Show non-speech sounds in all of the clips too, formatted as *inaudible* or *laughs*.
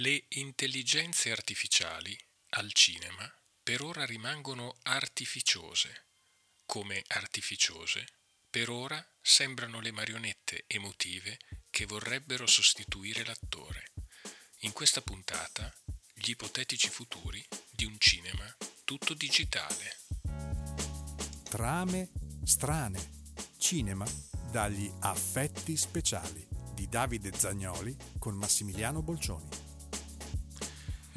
Le intelligenze artificiali al cinema per ora rimangono artificiose, come artificiose per ora sembrano le marionette emotive che vorrebbero sostituire l'attore. In questa puntata gli ipotetici futuri di un cinema tutto digitale. Trame strane. Cinema dagli affetti speciali di Davide Zagnoli con Massimiliano Bolcioni.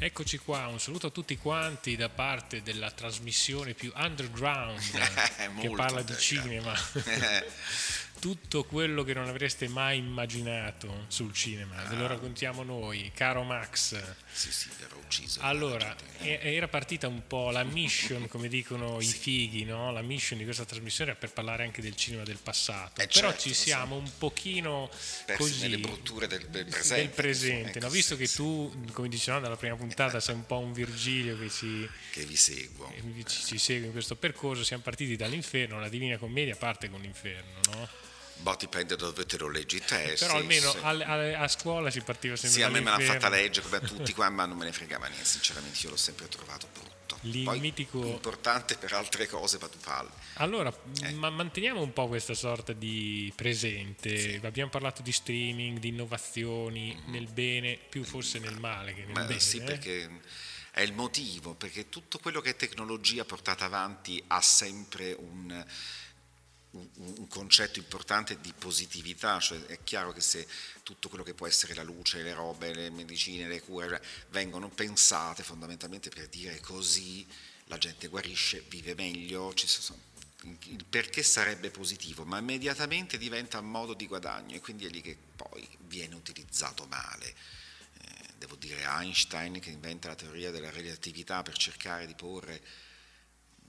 Eccoci qua, un saluto a tutti quanti da parte della trasmissione più underground *laughs* che parla di cinema. *laughs* *laughs* Tutto quello che non avreste mai immaginato sul cinema, ve lo ah. raccontiamo noi, caro Max. Sì, sì, verrò ucciso. Allora, era partita un po' la mission, come dicono sì. i fighi, no? La mission di questa trasmissione era per parlare anche del cinema del passato. Eh Però certo, ci siamo un pochino Persi così nelle brutture del, del presente. Del presente no? Visto che tu, come dicevamo dalla prima puntata, sei un po' un Virgilio che ci, che vi seguo. Ci, ci segue in questo percorso, siamo partiti dall'inferno, la Divina Commedia parte con l'inferno, no? Boh, dipende da dove te lo leggi i testi. Però almeno a, a, a, scuola si partiva sempre Sì, a me me l'ha fatta leggere come a *laughs* tutti qua, ma non me ne fregava niente, sinceramente io l'ho sempre trovato brutto. Il Poi, mitico... importante per altre cose, ma tu parli. Allora, eh. ma manteniamo un po' questa sorta di presente. Sì. Abbiamo parlato di streaming, di innovazioni, mm. nel bene, più forse nel male che nel ma, bene. Sì, eh? perché è il motivo, perché tutto quello che è tecnologia portata avanti ha sempre un un, concetto importante di positività, cioè è chiaro che se tutto quello che può essere la luce, le robe, le medicine, le cure vengono pensate fondamentalmente per dire così la gente guarisce, vive meglio, il perché sarebbe positivo, ma immediatamente diventa modo di guadagno e quindi è lì che poi viene utilizzato male. Eh, devo dire Einstein che inventa la teoria della relatività per cercare di porre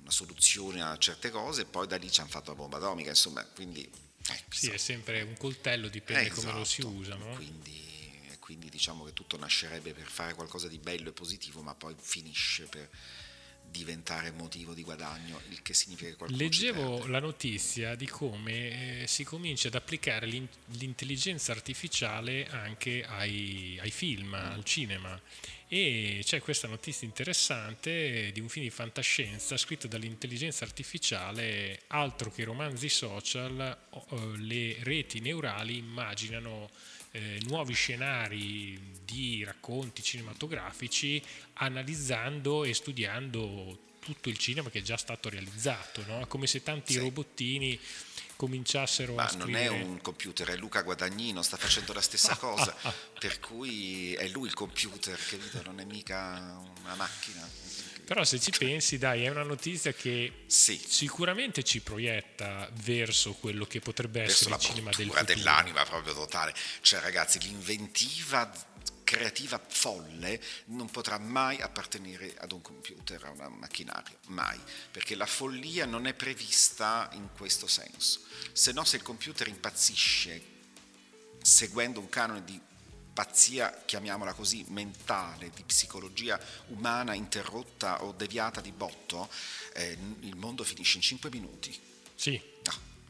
una soluzione a certe cose e poi da lì ci hanno fatto la bomba atomica, insomma, quindi... Eh, sì, è sempre un coltello, dipende eh, esatto, come lo si esatto. usa, no? Quindi, quindi diciamo che tutto nascerebbe per fare qualcosa di bello e positivo, ma poi finisce per diventare motivo di guadagno, il che significa che qualcuno Leggevo la notizia di come eh, si comincia ad applicare l'intelligenza artificiale anche ai, ai film, mm. al cinema e c'è questa notizia interessante di un film di fantascienza scritto dall'intelligenza artificiale, altro che romanzi social, le reti neurali immaginano eh, nuovi scenari di racconti cinematografici analizzando e studiando tutto il cinema che è già stato realizzato, no? come se tanti sì. robottini cominciassero Ma a scrivere... non è un computer, è Luca Guadagnino, sta facendo la stessa cosa, *laughs* per cui è lui il computer, capito? Non è mica una macchina. Però se ci pensi, dai, è una notizia che sì. sicuramente ci proietta verso quello che potrebbe verso essere il cinema del futuro. dell'anima proprio totale. Cioè, ragazzi, l'inventiva creativa folle non potrà mai appartenere ad un computer, a un macchinario, mai, perché la follia non è prevista in questo senso. Se no, se il computer impazzisce seguendo un canone di pazzia, chiamiamola così, mentale, di psicologia umana interrotta o deviata di botto, eh, il mondo finisce in 5 minuti. Sì.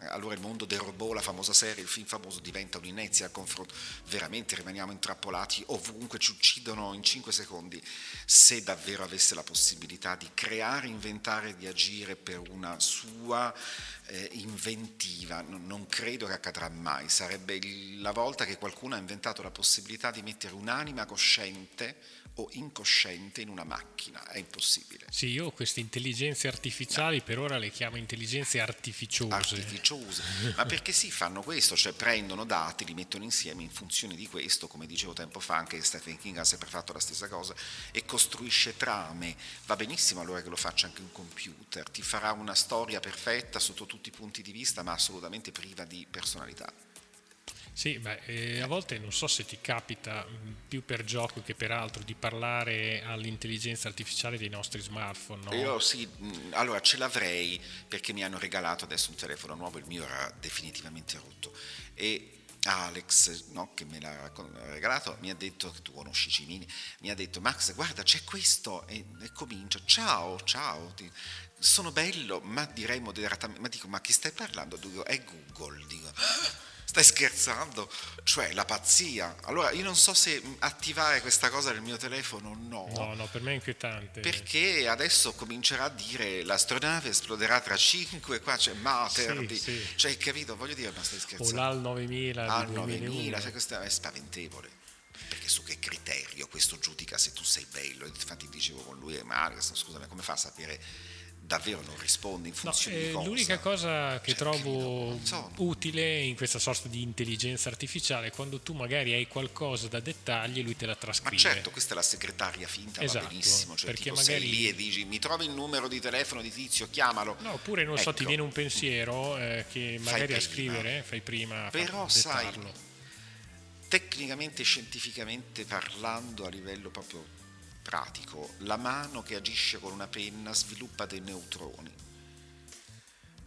Allora il mondo del robot, la famosa serie, il film famoso diventa un'inezia al confronto, veramente rimaniamo intrappolati ovunque, ci uccidono in 5 secondi, se davvero avesse la possibilità di creare, inventare, di agire per una sua eh, inventiva, non, non, credo che accadrà mai, sarebbe la volta che qualcuno ha inventato la possibilità di mettere un'anima cosciente o incosciente in una macchina, è impossibile. Sì, io queste intelligenze artificiali no. per ora le chiamo intelligenze artificiose. Artificiose, ma perché sì, fanno questo, cioè prendono dati, li mettono insieme in funzione di questo, come dicevo tempo fa, anche Stephen King ha sempre fatto la stessa cosa, e costruisce trame. Va benissimo allora che lo faccia anche un computer, ti farà una storia perfetta sotto tutti i punti di vista, ma assolutamente priva di personalità. Sì, beh, eh, a volte non so se ti capita mm, più per gioco che per altro di parlare all'intelligenza artificiale dei nostri smartphone. No? Io sì, mm, allora ce l'avrei perché mi hanno regalato adesso un telefono nuovo, il mio era definitivamente rotto e Alex, no, che me l'ha regalato, mi ha detto, tu conosci Cimini, mi ha detto Max guarda c'è questo e, e comincia, ciao, ciao, ti, sono bello, ma direi moderatamente, ma dico ma chi stai parlando? Dico, è Google, dico Stai scherzando? Cioè, la pazzia. Allora, io non so se attivare questa cosa nel mio telefono o no. No, no, per me è inquietante. Perché adesso comincerà a dire l'astronave esploderà tra 5 qua c'è Mater. Sì, sì. Cioè, capito? Voglio dire, ma stai scherzando? O l'AL 9000 Ah, di 9000, 2001. sai, questo è spaventevole. Perché su che criterio questo giudica se tu sei bello? Infatti dicevo con lui, ma scusami, come fa a sapere davvero non rispondi in No, funzione eh, di cosa? l'unica cosa che Cioè, trovo so. utile in questa sorta di intelligenza artificiale è quando tu magari hai qualcosa da dettagli lui te la Ma trascrive. certo, questa è la segretaria finta, Esatto, va benissimo. Cioè, perché tipo magari- sei lì e dici mi trovi il numero di telefono di tizio, chiamalo. No, oppure non so, ti Ecco. viene un pensiero eh, che magari a scrivere fai prima Però sai, dettarlo. tecnicamente, scientificamente parlando a livello proprio pratico, la mano che agisce con una penna sviluppa dei neutroni.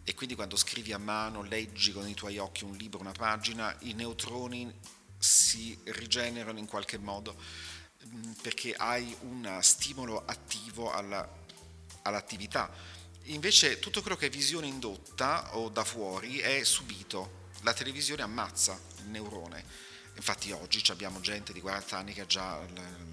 E quindi quando scrivi a mano, leggi con i tuoi occhi un libro, una pagina, i neutroni si rigenerano in qualche modo mm, perché hai un stimolo attivo alla- all'attività. Invece tutto quello che è visione indotta o da fuori è subito. La televisione ammazza il neurone. Infatti oggi abbiamo gente di 40 anni che ha già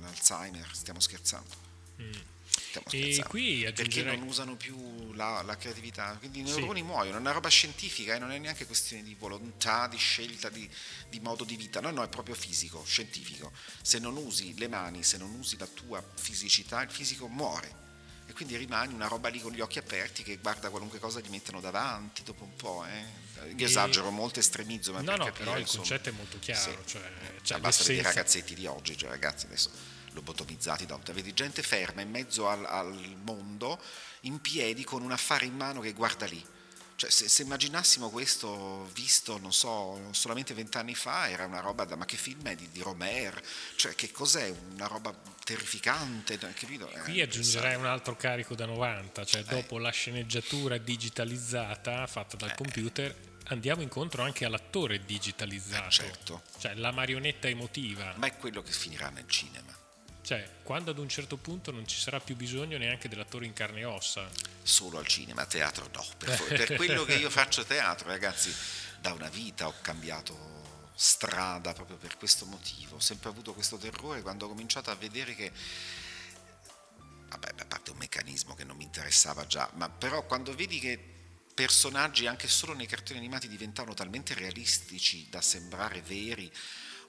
l'Alzheimer, stiamo scherzando. Stiamo Mm. E scherzando. Perché aggiungerei non usano più la, la creatività, quindi i Sì. neuroni muoiono, è una roba scientifica e non è neanche questione di volontà, di scelta, di, di modo di vita, no, no, è proprio fisico, scientifico. Se non usi le mani, se non usi la tua fisicità, il fisico muore. E quindi rimani una roba lì con gli occhi aperti che guarda qualunque cosa gli mettono davanti dopo un po'. Eh. Io esagero molto, estremizzo, ma No, per no, capire, però il insomma, concetto è molto chiaro, sì. cioè, Eh, cioè basta vedere i ragazzetti di oggi, cioè ragazzi adesso lobotomizzati da vedi gente ferma in mezzo al, al mondo in piedi con un affare in mano che guarda lì. Cioè se, se immaginassimo questo visto non so solamente vent'anni fa era una roba da ma che film è di, di Romer cioè che cos'è? Una roba terrificante capito? Eh, Qui aggiungerei un altro carico da 90, cioè dopo la sceneggiatura digitalizzata fatta dal computer andiamo incontro anche all'attore digitalizzato, Eh, certo. cioè la marionetta emotiva, ma è quello che finirà nel cinema cioè quando ad un certo punto non ci sarà più bisogno neanche dell'attore in carne e ossa. solo al cinema, a teatro no. Per, *laughs* per quello che io faccio teatro, ragazzi, da una vita ho cambiato strada proprio per questo motivo. Ho sempre avuto questo terrore quando ho cominciato a vedere che vabbè, a parte un meccanismo che non mi interessava già, ma però quando vedi che personaggi anche solo nei cartoni animati diventavano talmente realistici da sembrare veri,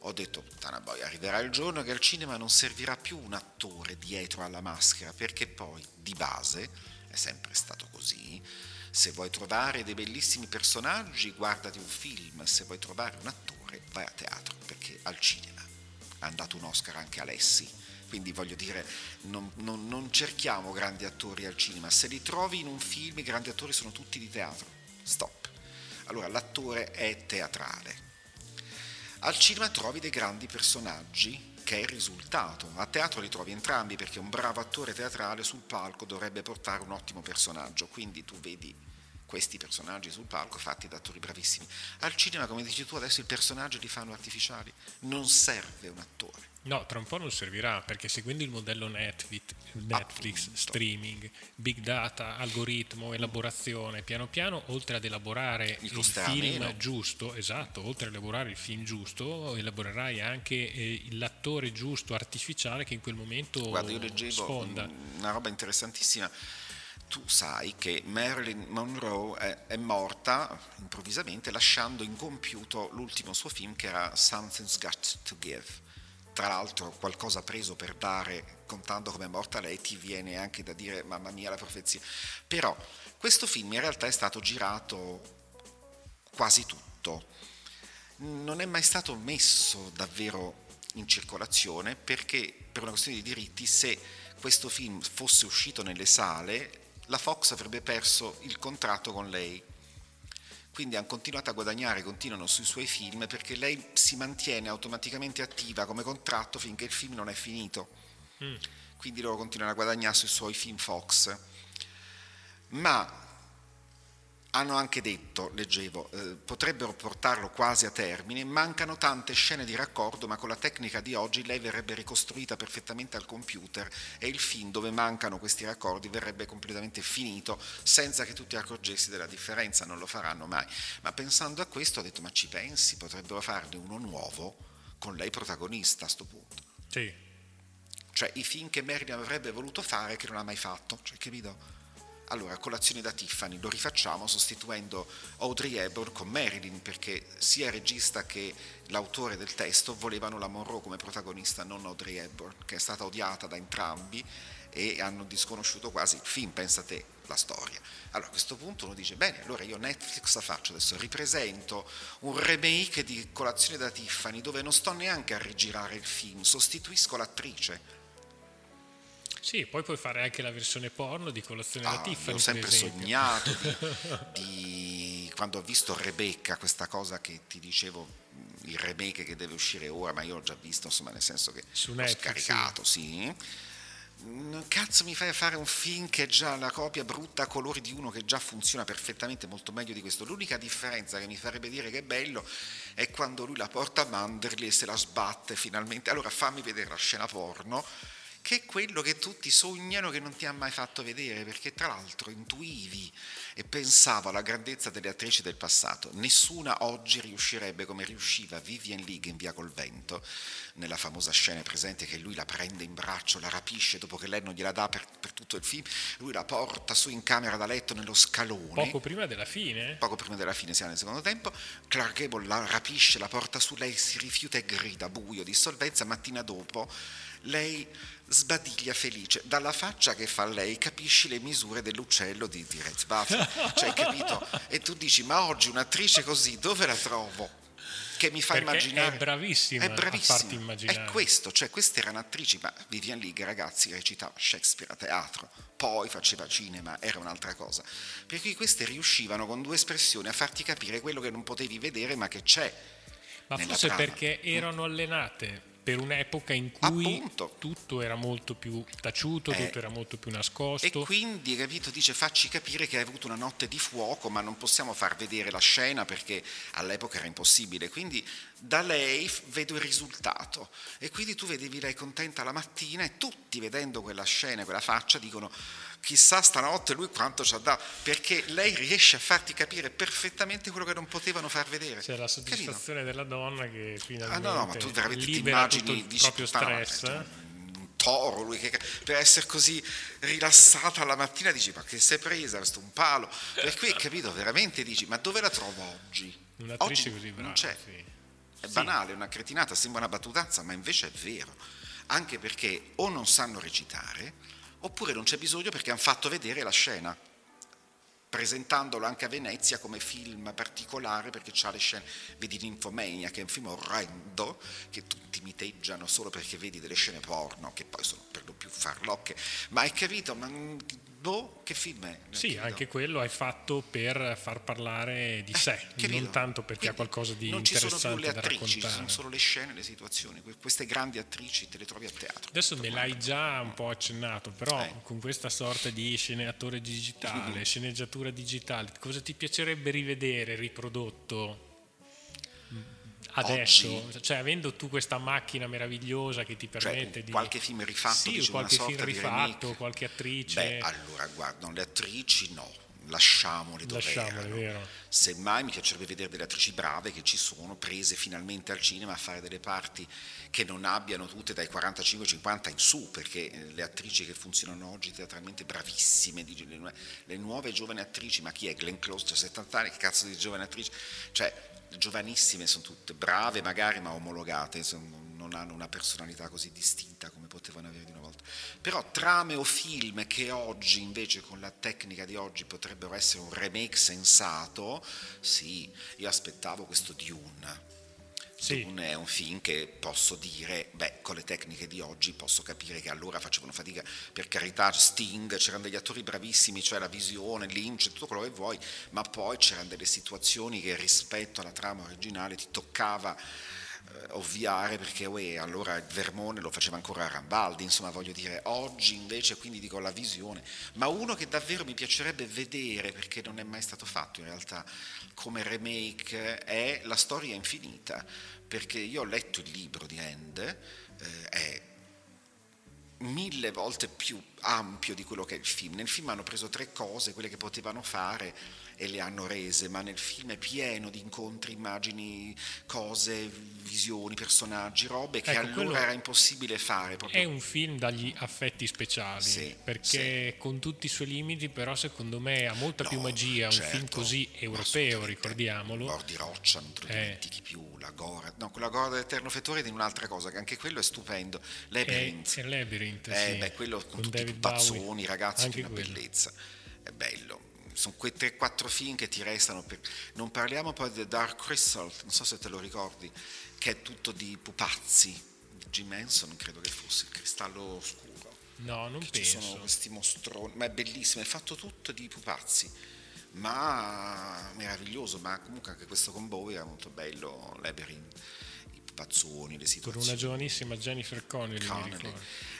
ho detto, puttana boia, arriverà il giorno che al cinema non servirà più un attore dietro alla maschera, perché poi di base è sempre stato così. Se vuoi trovare dei bellissimi personaggi, guardati un film, se vuoi trovare un attore, vai a teatro, perché al cinema ha dato un Oscar anche Alessi. Quindi voglio dire, non, non- non cerchiamo grandi attori al cinema, se li trovi in un film i grandi attori sono tutti di teatro. Stop. Allora l'attore è teatrale. Al cinema trovi dei grandi personaggi, che è il risultato. A teatro li trovi entrambi perché un bravo attore teatrale sul palco dovrebbe portare un ottimo personaggio. Quindi tu vedi questi personaggi sul palco fatti da attori bravissimi. Al cinema, come dici tu, adesso i personaggi li fanno artificiali. Non serve un attore. No, tra un po' non servirà perché seguendo il modello Netflix, Netflix streaming, big data, algoritmo, elaborazione, piano piano, oltre ad elaborare il film meno. giusto, esatto, oltre ad elaborare il film giusto, elaborerai anche eh, l'attore giusto artificiale che in quel momento Guarda, io leggevo sfonda. mm, una roba interessantissima. Tu sai che Marilyn Monroe è, è morta improvvisamente lasciando incompiuto l'ultimo suo film che era Something's Got to Give. Tra l'altro qualcosa preso per dare, contando come è morta lei, ti viene anche da dire mamma mia la profezia. Però questo film in realtà è stato girato quasi tutto. Non è mai stato messo davvero in circolazione perché per una questione di diritti se questo film fosse uscito nelle sale la Fox avrebbe perso il contratto con lei. Quindi hanno continuato a guadagnare, continuano sui suoi film perché lei si mantiene automaticamente attiva come contratto finché il film non è finito. Quindi loro continuano a guadagnare sui suoi film Fox. Ma hanno anche detto, leggevo, eh, potrebbero portarlo quasi a termine, mancano tante scene di raccordo, ma con la tecnica di oggi lei verrebbe ricostruita perfettamente al computer e il film dove mancano questi raccordi verrebbe completamente finito senza che tu ti accorgessi della differenza, non lo faranno mai. Ma pensando a questo ho detto, ma ci pensi, potrebbero farne uno nuovo con lei protagonista a questo punto. Sì. Cioè i film che Marilyn avrebbe voluto fare che non ha mai fatto, cioè, capito? Allora, colazione da Tiffany lo rifacciamo sostituendo Audrey Hepburn con Marilyn perché sia il regista che l'autore del testo volevano la Monroe come protagonista, non Audrey Hepburn, che è stata odiata da entrambi e hanno disconosciuto quasi il film, pensa te, la storia. Allora a questo punto uno dice, bene, allora io Netflix la faccio adesso, ripresento un remake di Colazione da Tiffany dove non sto neanche a rigirare il film, sostituisco l'attrice sì, poi puoi fare anche la versione porno di colazione ah, da Tiffany. Ho sempre sognato di, *laughs* di, quando ho visto Rebecca, questa cosa che ti dicevo, il remake che deve uscire ora, ma io l'ho già visto, insomma, nel senso che Su l'ho Netflix, scaricato, sì. Mm, cazzo mi fai fare un film che è già la copia brutta a colori di uno che già funziona perfettamente molto meglio di questo. L'unica differenza che mi farebbe dire che è bello è quando lui la porta a Manderley e se la sbatte finalmente. Allora fammi vedere la scena porno che è quello che tutti sognano che non ti ha mai fatto vedere, perché tra l'altro intuivi e pensavo alla grandezza delle attrici del passato. Nessuna oggi riuscirebbe come riusciva Vivian League in Via col Vento, nella famosa scena presente che lui la prende in braccio, la rapisce dopo che lei non gliela dà per, per tutto il film, lui la porta su in camera da letto nello scalone. Poco prima della fine? Poco prima della fine, siamo nel secondo tempo. Clark Gable la rapisce, la porta su, lei si rifiuta e grida, buio, dissolvenza, mattina dopo lei sbadiglia felice. Dalla faccia che fa lei capisci le misure dell'uccello di, di Red Buffalo. Cioè, capito? E tu dici, ma oggi un'attrice così dove la trovo? Che mi fa Perché immaginare. È bravissima, è bravissima. a farti immaginare. È questo, cioè queste erano attrici, ma Vivian League, ragazzi, recitava Shakespeare a teatro, poi faceva cinema, era un'altra cosa. Per cui queste riuscivano con due espressioni a farti capire quello che non potevi vedere, ma che c'è. Ma forse trama. perché erano allenate per un'epoca in cui Appunto. tutto era molto più taciuto, Eh, tutto era molto più nascosto. E quindi, capito, dice facci capire che hai avuto una notte di fuoco, ma non possiamo far vedere la scena perché all'epoca era impossibile. Quindi da lei vedo il risultato. E quindi tu vedevi lei contenta la mattina e tutti vedendo quella scena, quella faccia, dicono chissà stanotte lui quanto ci ha dato, perché lei riesce a farti capire perfettamente quello che non potevano far vedere. C'è la soddisfazione della donna che Ah finalmente no, no, ma tu veramente ti immagini il proprio "Puttana, ma stress. è un toro lui che per essere così rilassata la mattina dici ma che sei presa questo un palo per cui capito veramente dici ma dove la trovo oggi Un'attrice oggi così non brava. c'è sì. È Sì. banale è una cretinata sembra una battutazza ma invece è vero anche perché o non sanno recitare oppure non c'è bisogno perché hanno fatto vedere la scena presentandolo anche a Venezia come film particolare perché c'ha le scene, vedi Ninfomania che è un film orrendo che tutti miteggiano solo perché vedi delle scene porno che poi sono per lo più farlocche, ma hai capito? Ma, boh, che film è? Sì, anche quello è fatto per far parlare di sé, Eh, non tanto perché ha Quindi qualcosa di non ci sono più interessante le da attrici, ci raccontare. sono solo le scene, le situazioni, Que- queste grandi attrici te le trovi a teatro. Adesso me l'hai già un po' accennato, però Eh. con questa sorta di sceneggiatore digitale, *laughs* sceneggiatura digitale, cosa ti piacerebbe rivedere riprodotto adesso? Oggi? Cioè, avendo tu questa macchina meravigliosa che ti Cioè, permette di qualche film rifatto, sì, qualche film rifatto, qualche attrice. Beh, allora, guarda, le attrici no, lasciamole dove Lasciamole, erano. vero. Semmai mi piacerebbe vedere delle attrici brave che ci sono, prese finalmente al cinema a fare delle parti che non abbiano tutte dai 45-50 in su, perché eh, le attrici che funzionano oggi teatralmente bravissime, le, nu- le nuove giovani attrici, ma chi è Glenn Close, c'ha 70 anni, che cazzo di giovane attrice? Cioè, giovanissime sono tutte brave magari, ma omologate, non hanno una personalità così distinta come potevano avere di una volta. Però trame o film che oggi invece con la tecnica di oggi potrebbero essere un remake sensato, sì, io aspettavo questo Dune. Sì. Dune è un film che posso dire, beh, con le tecniche di oggi posso capire che allora facevano fatica, per carità, Sting, c'erano degli attori bravissimi, cioè la visione, Lynch, tutto quello che vuoi, ma poi c'erano delle situazioni che rispetto alla trama originale ti toccava ovviare perché uè, allora Vermone lo faceva ancora Rambaldi, insomma voglio dire, oggi invece quindi dico la visione, ma uno che davvero mi piacerebbe vedere perché non è mai stato fatto in realtà come remake è La storia infinita, perché io ho letto il libro di End, eh, è mille volte più ampio di quello che è il film. Nel film hanno preso tre cose, quelle che potevano fare, e le hanno rese, ma nel film è pieno di incontri, immagini, cose, visioni, personaggi, robe che ecco, allora era impossibile fare. Proprio. È un film dagli affetti speciali, sì, perché sì. con tutti i suoi limiti, però secondo me ha molta no, più magia, certo, un film certo, così europeo, ricordiamolo. Mor di roccia, non te lo eh. dimentichi più, la Gora, no, quella Gora dell'Eterno Fettore di un'altra cosa, che anche quello è stupendo. Labyrinth. È, è Labyrinth, eh, sì. beh, quello con, con tutti i pazzoni, ragazzi, di una quello. bellezza. È bello sono quei 3-4 film che ti restano. Per... Non parliamo poi di Dark Crystal, non so se te lo ricordi, che è tutto di pupazzi. Jim Henson credo che fosse il cristallo scuro. No, non penso. Ci sono questi mostroni, ma è bellissimo, è fatto tutto di pupazzi. Ma meraviglioso, ma comunque anche questo con Bowie era molto bello, Labyrinth, i pupazzoni, le situazioni. Per una giovanissima Jennifer Connelly, Connelly.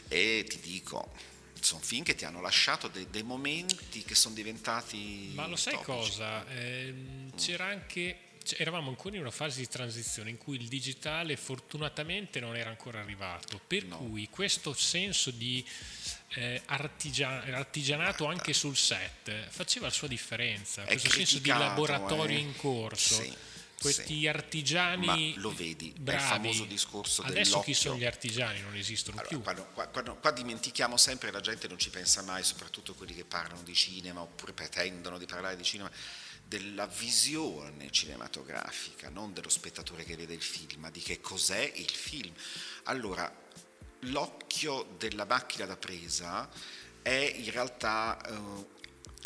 E ti dico, sono film che ti hanno lasciato dei, dei momenti che sono diventati. Ma lo sai topici. cosa? Eh, c'era anche. Eravamo ancora in una fase di transizione in cui il digitale fortunatamente non era ancora arrivato, per no. cui questo senso di eh, artigian- artigianato Guarda. anche sul set faceva la sua differenza, questo senso di laboratorio eh? in corso. Sì questi sì. artigiani Ma lo vedi, bravi. il famoso discorso Adesso dell'occhio. chi sono gli artigiani? Non esistono allora, più. Quando, quando, qua dimentichiamo sempre, la gente non ci pensa mai, soprattutto quelli che parlano di cinema oppure pretendono di parlare di cinema, della visione cinematografica, non dello spettatore che vede il film, ma di che cos'è il film. Allora, l'occhio della macchina da presa è in realtà eh,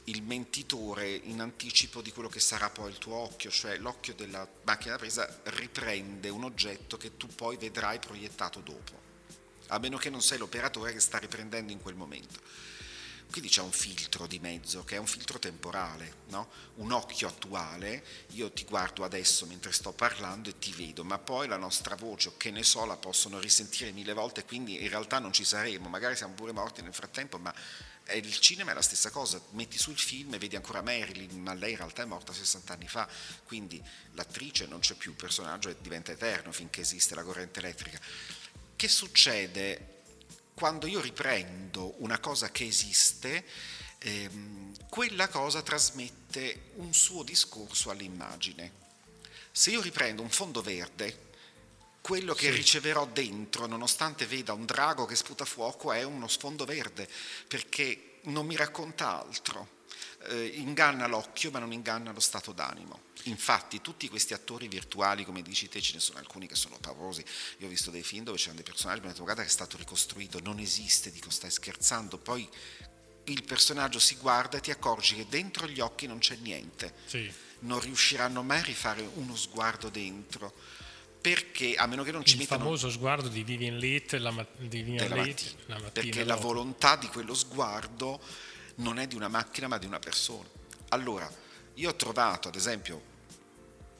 il mentitore in anticipo di quello che sarà poi il tuo occhio, cioè l'occhio della macchina da presa riprende un oggetto che tu poi vedrai proiettato dopo, a meno che non sei l'operatore che sta riprendendo in quel momento. Quindi c'è un filtro di mezzo che è un filtro temporale, no? un occhio attuale, io ti guardo adesso mentre sto parlando e ti vedo, ma poi la nostra voce, che ne so, la possono risentire mille volte, quindi in realtà non ci saremo, magari siamo pure morti nel frattempo, ma il cinema è la stessa cosa, metti sul film e vedi ancora Marilyn, ma lei in realtà è morta 60 anni fa, quindi l'attrice non c'è più, il personaggio diventa eterno finché esiste la corrente elettrica. Che succede quando io riprendo una cosa che esiste? Ehm, quella cosa trasmette un suo discorso all'immagine. Se io riprendo un fondo verde, quello che sì. riceverò dentro, nonostante veda un drago che sputa fuoco, è uno sfondo verde, perché non mi racconta altro. Eh, inganna l'occhio, ma non inganna lo stato d'animo. Infatti, tutti questi attori virtuali, come dici te, ce ne sono alcuni che sono paurosi. Io ho visto dei film dove c'erano dei personaggi, mi ho detto, guarda che è stato ricostruito, non esiste, dico, stai scherzando. Poi il personaggio si guarda e ti accorgi che dentro gli occhi non c'è niente. Sì. Non riusciranno mai a rifare uno sguardo dentro perché a meno che non ci il mettano il famoso sguardo di Vivian Leigh la, ma- di Vivian Leigh, mattina, la mattina perché dopo. la volontà di quello sguardo non è di una macchina ma di una persona allora io ho trovato ad esempio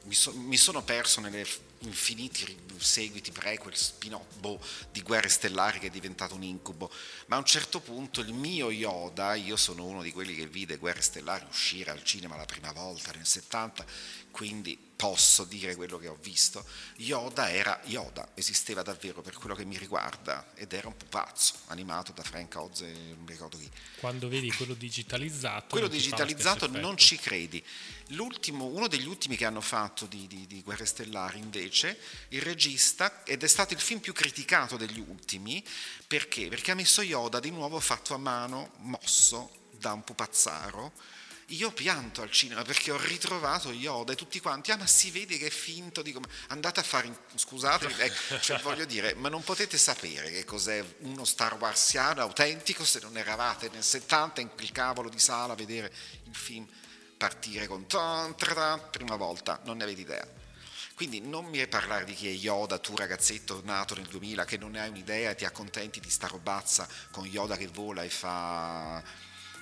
mi, so, mi sono perso nelle infiniti seguiti, prequel, spin-off boh, di Guerre Stellari che è diventato un incubo, ma a un certo punto il mio Yoda, io sono uno di quelli che vide Guerre Stellari uscire al cinema la prima volta nel 70, quindi posso dire quello che ho visto, Yoda era Yoda, esisteva davvero per quello che mi riguarda ed era un pupazzo animato da Frank Oz e non mi ricordo chi. Quando vedi quello digitalizzato... Quello digitalizzato non ci credi. L'ultimo, uno degli ultimi che hanno fatto di, di, di Guerre Stellari invece, il regista, ed è stato il film più criticato degli ultimi, perché? Perché ha messo Yoda di nuovo fatto a mano, mosso da un pupazzaro, io pianto al cinema perché ho ritrovato Yoda e tutti quanti, ah ma si vede che è finto, dico, andate a fare, scusate, *laughs* ecco, cioè, voglio dire, ma non potete sapere che cos'è uno Star Warsiano autentico se non eravate nel 70 in quel cavolo di sala a vedere il film partire con tan, tan, prima volta, non ne avete idea. Quindi non mi parlare di chi è Yoda, tu ragazzetto nato nel 2000 che non ne hai un'idea e ti accontenti di sta robazza con Yoda che vola e fa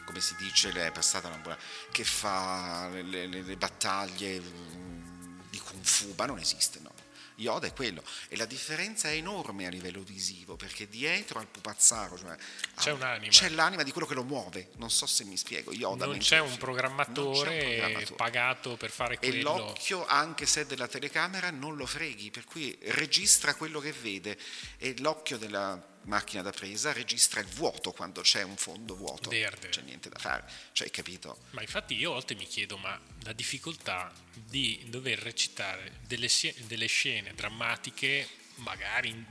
come si dice, è passata una buona, che fa le, le, le battaglie mm, di Kung Fu, ma non esiste, no. Yoda è quello. E la differenza è enorme a livello visivo, perché dietro al pupazzaro cioè, c'è, un'anima. c'è l'anima di quello che lo muove. Non so se mi spiego. Yoda non c'è un programmatore, c'è un programmatore pagato per fare quello. E l'occhio, anche se è della telecamera, non lo freghi, per cui registra quello che vede. E l'occhio della macchina da presa registra il vuoto quando c'è un fondo vuoto. Verde. C'è niente da fare, cioè, capito? Ma infatti io a volte mi chiedo, ma la difficoltà di dover recitare delle, delle scene drammatiche, magari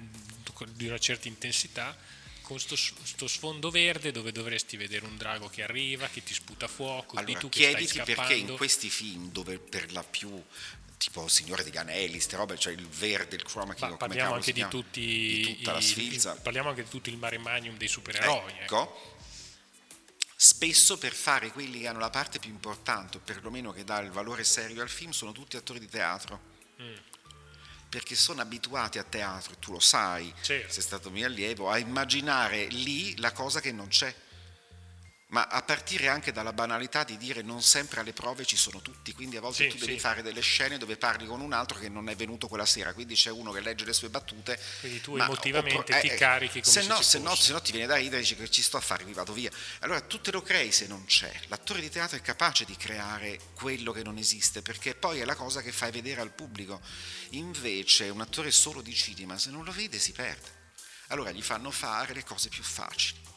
di una certa intensità, con questo sfondo verde dove dovresti vedere un drago che arriva, che ti sputa fuoco, allora, di tu che scappando. perché in questi film dove per la più tipo Signore degli Anelli, ste robe, cioè il verde, il chroma key, Ma parliamo anche di, tutti, di tutta i, la sfilza. parliamo anche di tutto il mare magnum dei supereroi. Ecco. ecco. Spesso per fare quelli che hanno la parte più importante, o perlomeno che dà il valore serio al film, sono tutti attori di teatro. Mm. Perché sono abituati a teatro, tu lo sai, certo. sei stato mio allievo, a immaginare lì la cosa che non c'è ma a partire anche dalla banalità di dire non sempre alle prove ci sono tutti, quindi a volte sì, tu devi sì. fare delle scene dove parli con un altro che non è venuto quella sera, quindi c'è uno che legge le sue battute. Quindi tu emotivamente oppure, ti eh, carichi come se, se no, se, no, se no ti viene da ridere e dici che ci sto a fare, qui vado via. Allora tu te lo crei se non c'è. L'attore di teatro è capace di creare quello che non esiste, perché poi è la cosa che fai vedere al pubblico. Invece un attore solo di cinema, se non lo vede si perde. Allora gli fanno fare le cose più facili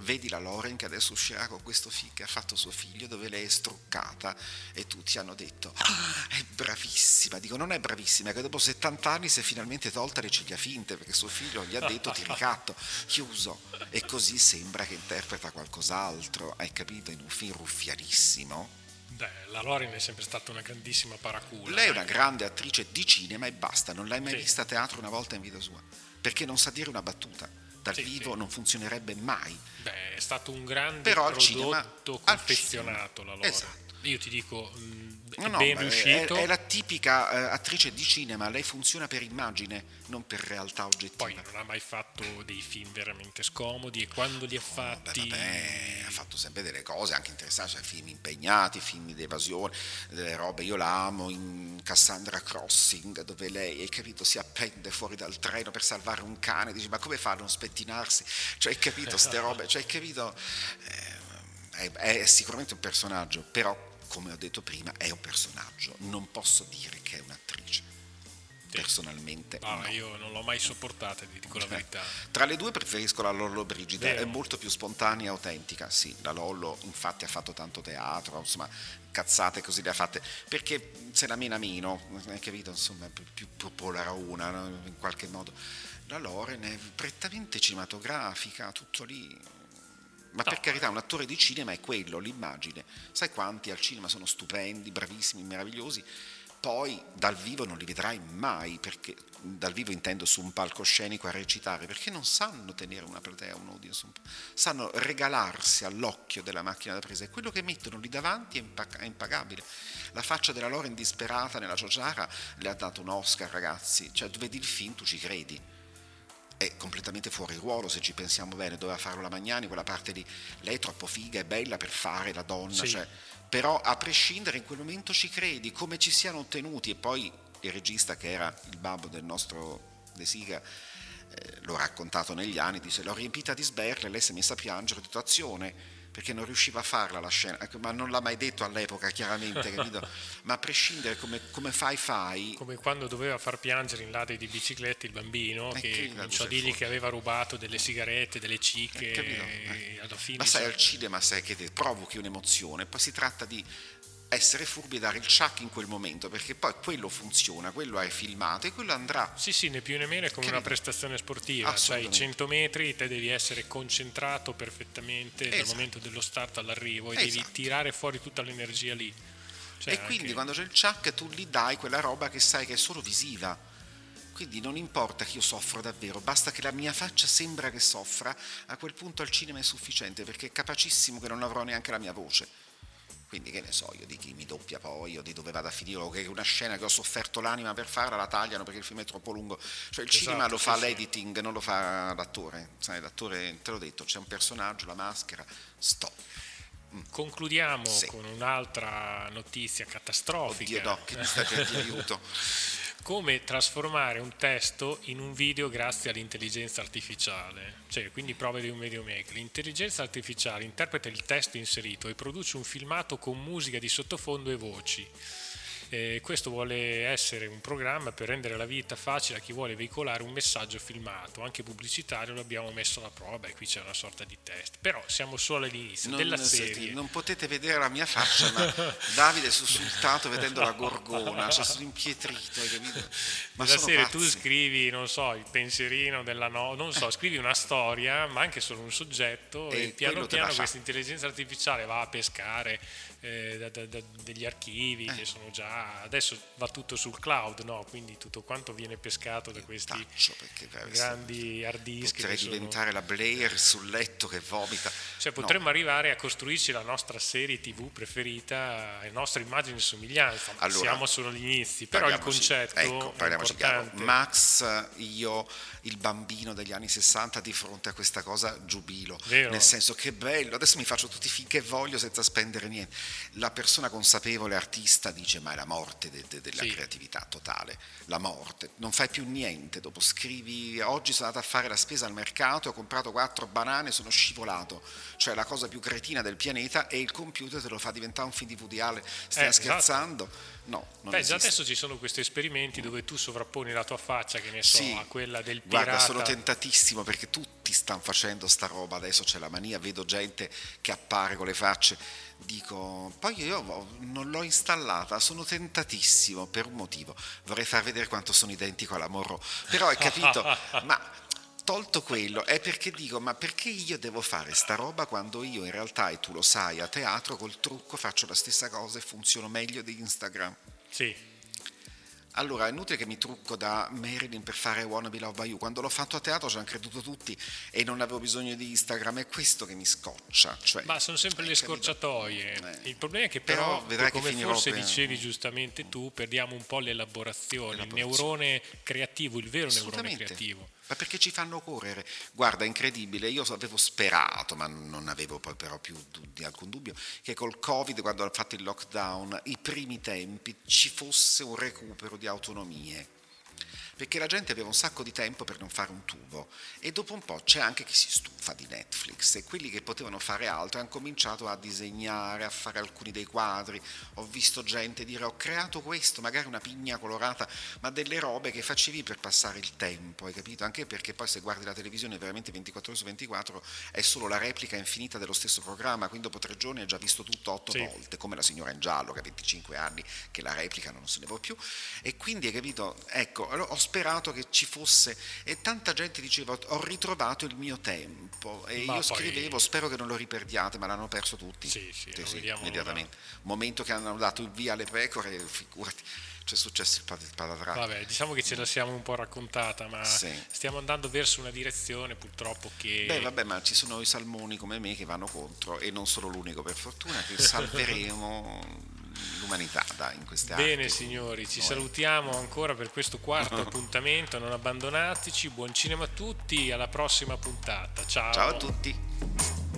vedi la Loren che adesso uscirà con questo film che ha fatto suo figlio dove lei è struccata e tutti hanno detto ah, è bravissima, dico non è bravissima, è che dopo 70 anni si è finalmente tolta le ciglia finte perché suo figlio gli ha detto ti ricatto, chiuso e così sembra che interpreta qualcos'altro, hai capito, in un film ruffianissimo. Beh, la Loren è sempre stata una grandissima paracula. Lei è una grande attrice di cinema e basta, non l'hai mai sì. vista a teatro una volta in vita sua, perché non sa dire una battuta dal sì, vivo sì. non funzionerebbe mai. Beh, è stato un grande Però prodotto cinema, confezionato la loro. Esatto. Io ti dico, è no, ben no, riuscito. È, è, la tipica uh, attrice di cinema, lei funziona per immagine, non per realtà oggettiva. Poi non ha mai fatto dei film veramente scomodi e quando li ha fatti... Oh, beh, vabbè, ha fatto sempre delle cose anche interessanti, cioè film impegnati, film di evasione, delle robe, io l'amo in Cassandra Crossing, dove lei, hai capito, si appende fuori dal treno per salvare un cane, dici ma come fa a non spettinarsi? Cioè hai capito, ste *laughs* robe, cioè hai capito... Eh, è, è sicuramente un personaggio, però come ho detto prima, è un personaggio, non posso dire che è un'attrice. Sì. Personalmente, ah, no. io non l'ho mai sopportata, ti dico la verità. Tra le due preferisco la Lollo Brigida, Vero. è molto più spontanea e autentica. Sì, la Lollo, infatti, ha fatto tanto teatro, insomma, cazzate così le ha fatte perché se la mena meno, hai capito? Insomma, più, più popolara una no? in qualche modo. La Loren è prettamente cinematografica, tutto lì ma no. per carità, un attore di cinema è quello, l'immagine. Sai quanti al cinema sono stupendi, bravissimi, meravigliosi? Poi dal vivo non li vedrai mai, perché dal vivo intendo su un palcoscenico a recitare, perché non sanno tenere una platea, un audience, sanno regalarsi all'occhio della macchina da presa e quello che mettono lì davanti è, impagabile. La faccia della loro indisperata nella Giorgiara le ha dato un Oscar, ragazzi, cioè tu vedi il film, tu ci credi è completamente fuori ruolo se ci pensiamo bene, doveva farlo la Magnani, quella parte lì, lei è troppo figa e bella per fare la donna, sì. cioè, però a prescindere in quel momento ci credi, come ci siano ottenuti e poi il regista che era il babbo del nostro De Siga eh, l'ho raccontato negli anni, dice l'ho riempita di sberle, lei si è messa a piangere, ho detto azione, perché non riusciva a farla la scena, ecco, ma non l'ha mai detto all'epoca chiaramente, *laughs* capito? ma a prescindere come, come, fai fai... Come quando doveva far piangere in ladri di biciclette il bambino, eh, che cominciò a dirgli che aveva rubato delle sigarette, delle cicche, eh, alla fine... Ma sai, al cinema sai che provochi un'emozione, poi si tratta di essere furbi e dare il chuck in quel momento, perché poi quello funziona, quello è filmato e quello andrà. Sì, sì, né più né meno è come che una prestazione sportiva, cioè 100 metri te devi essere concentrato perfettamente esatto. dal momento dello start all'arrivo e esatto. devi tirare fuori tutta l'energia lì. Cioè, e quindi quando c'è il chuck tu gli dai quella roba che sai che è solo visiva. Quindi non importa che io soffro davvero, basta che la mia faccia sembra che soffra, a quel punto al cinema è sufficiente perché è capacissimo che non avrò neanche la mia voce quindi che ne so io di chi mi doppia poi o di dove vada a finire o che una scena che ho sofferto l'anima per farla la tagliano perché il film è troppo lungo cioè il esatto, cinema lo fa sì, l'editing sì. non lo fa l'attore sai l'attore te l'ho detto c'è un personaggio la maschera stop mm. Concludiamo sì. con un'altra notizia catastrofica. Oddio, no, che mi aiuto. *laughs* come trasformare un testo in un video grazie all'intelligenza artificiale. Cioè, quindi prove di un videomaker. L'intelligenza artificiale interpreta il testo inserito e produce un filmato con musica di sottofondo e voci. Eh, questo vuole essere un programma per rendere la vita facile a chi vuole veicolare un messaggio filmato, anche pubblicitario, l'abbiamo messo alla prova e qui c'è una sorta di test. Però siamo solo all'inizio non, della serie. non potete vedere la mia faccia, ma *laughs* Davide è sussultato vedendo la gorgona, cioè sono impietrito, hai capito? Ma Nella serie pazzi. tu scrivi, non so, il pensierino della no, non so, scrivi una storia, ma anche solo un soggetto E e, piano la piano questa intelligenza artificiale va a pescare eh, da- da- da- degli archivi Eh. che sono già adesso va tutto sul cloud, no? Quindi tutto quanto viene pescato da questi grandi hard disk potrei che sono- diventare la Blair sul letto che vomita. Cioè No, potremmo arrivare a costruirci la nostra serie TV preferita, le nostre immagini e somiglianza. Allora, Siamo solo agli inizi, però il concetto ecco, è parliamoci chiaro. Max, io, il bambino degli anni 60, di fronte a questa cosa giubilo. Vero. Nel senso che bello, adesso mi faccio tutti i film che voglio senza spendere niente. La persona consapevole, artista, dice ma è la morte de- de- della Sì. creatività totale, la morte. Non fai più niente, dopo scrivi, oggi sono andato a fare la spesa al mercato, ho comprato quattro banane, sono scivolato. Cioè la cosa più cretina del pianeta e il computer te lo fa diventare un film Allen. Stai Eh, esatto. scherzando? No, non Beh, già adesso ci sono questi esperimenti dove tu sovrapponi la tua faccia, che ne so, Sì. a quella del pirata. Guarda, sono tentatissimo perché tutti stanno facendo sta roba, adesso c'è la mania, vedo gente che appare con le facce, dico, poi io non l'ho installata, sono tentatissimo per un motivo, vorrei far vedere quanto sono identico alla Morro, però hai capito, *laughs* ma tolto quello è perché dico, ma perché io devo fare sta roba quando io in realtà, e tu lo sai, a teatro col trucco faccio la stessa cosa e funziono meglio di Instagram? Sì, Allora, è inutile che mi trucco da Marilyn per fare Wanna Be Loved by You. Quando l'ho fatto a teatro ci hanno creduto tutti e non avevo bisogno di Instagram. È questo che mi scoccia. Cioè, ma sono sempre le scorciatoie. Eh. Il problema è che Però però, che come forse per- dicevi giustamente tu, perdiamo un po' l'elaborazione, il L'elaborazione. neurone creativo, il vero neurone creativo. Ma perché ci fanno correre? Guarda, incredibile, io avevo sperato, ma non avevo poi però più di alcun dubbio, che col Covid, quando hanno fatto il lockdown, i primi tempi ci fosse un recupero di autonomie. Perché la gente aveva un sacco di tempo per non fare un tubo e dopo un po' c'è anche chi si stufa di Netflix e quelli che potevano fare altro hanno cominciato a disegnare, a fare alcuni dei quadri. Ho visto gente dire ho creato questo, magari una pigna colorata, ma delle robe che facevi per passare il tempo, hai capito? Anche perché poi se guardi la televisione veramente 24 ore su 24 è solo la replica infinita dello stesso programma, quindi dopo tre giorni hai già visto tutto otto Sì. volte, come la signora in giallo che ha 25 anni, che la replica non se ne può più. E quindi hai capito? Ecco, allora ho sperato che ci fosse, e tanta gente diceva ho ritrovato il mio tempo e Ma io poi- scrivevo, spero che non lo riperdiate, ma l'hanno perso tutti. Sì, sì, lo vediamo immediatamente. Momento che hanno dato il via alle pecore, figurati, c'è successo il paladrato. Vabbè, diciamo che ce la siamo un po' raccontata, ma Sì. stiamo andando verso una direzione purtroppo che... Beh, vabbè, ma ci sono i salmoni come me che vanno contro e non sono l'unico per fortuna che *laughs* salveremo l'umanità dai, in queste Bene arti. signori, ci Noi. salutiamo ancora per questo quarto *laughs* appuntamento, non abbandonateci, buon cinema a tutti, alla prossima puntata, Ciao a tutti.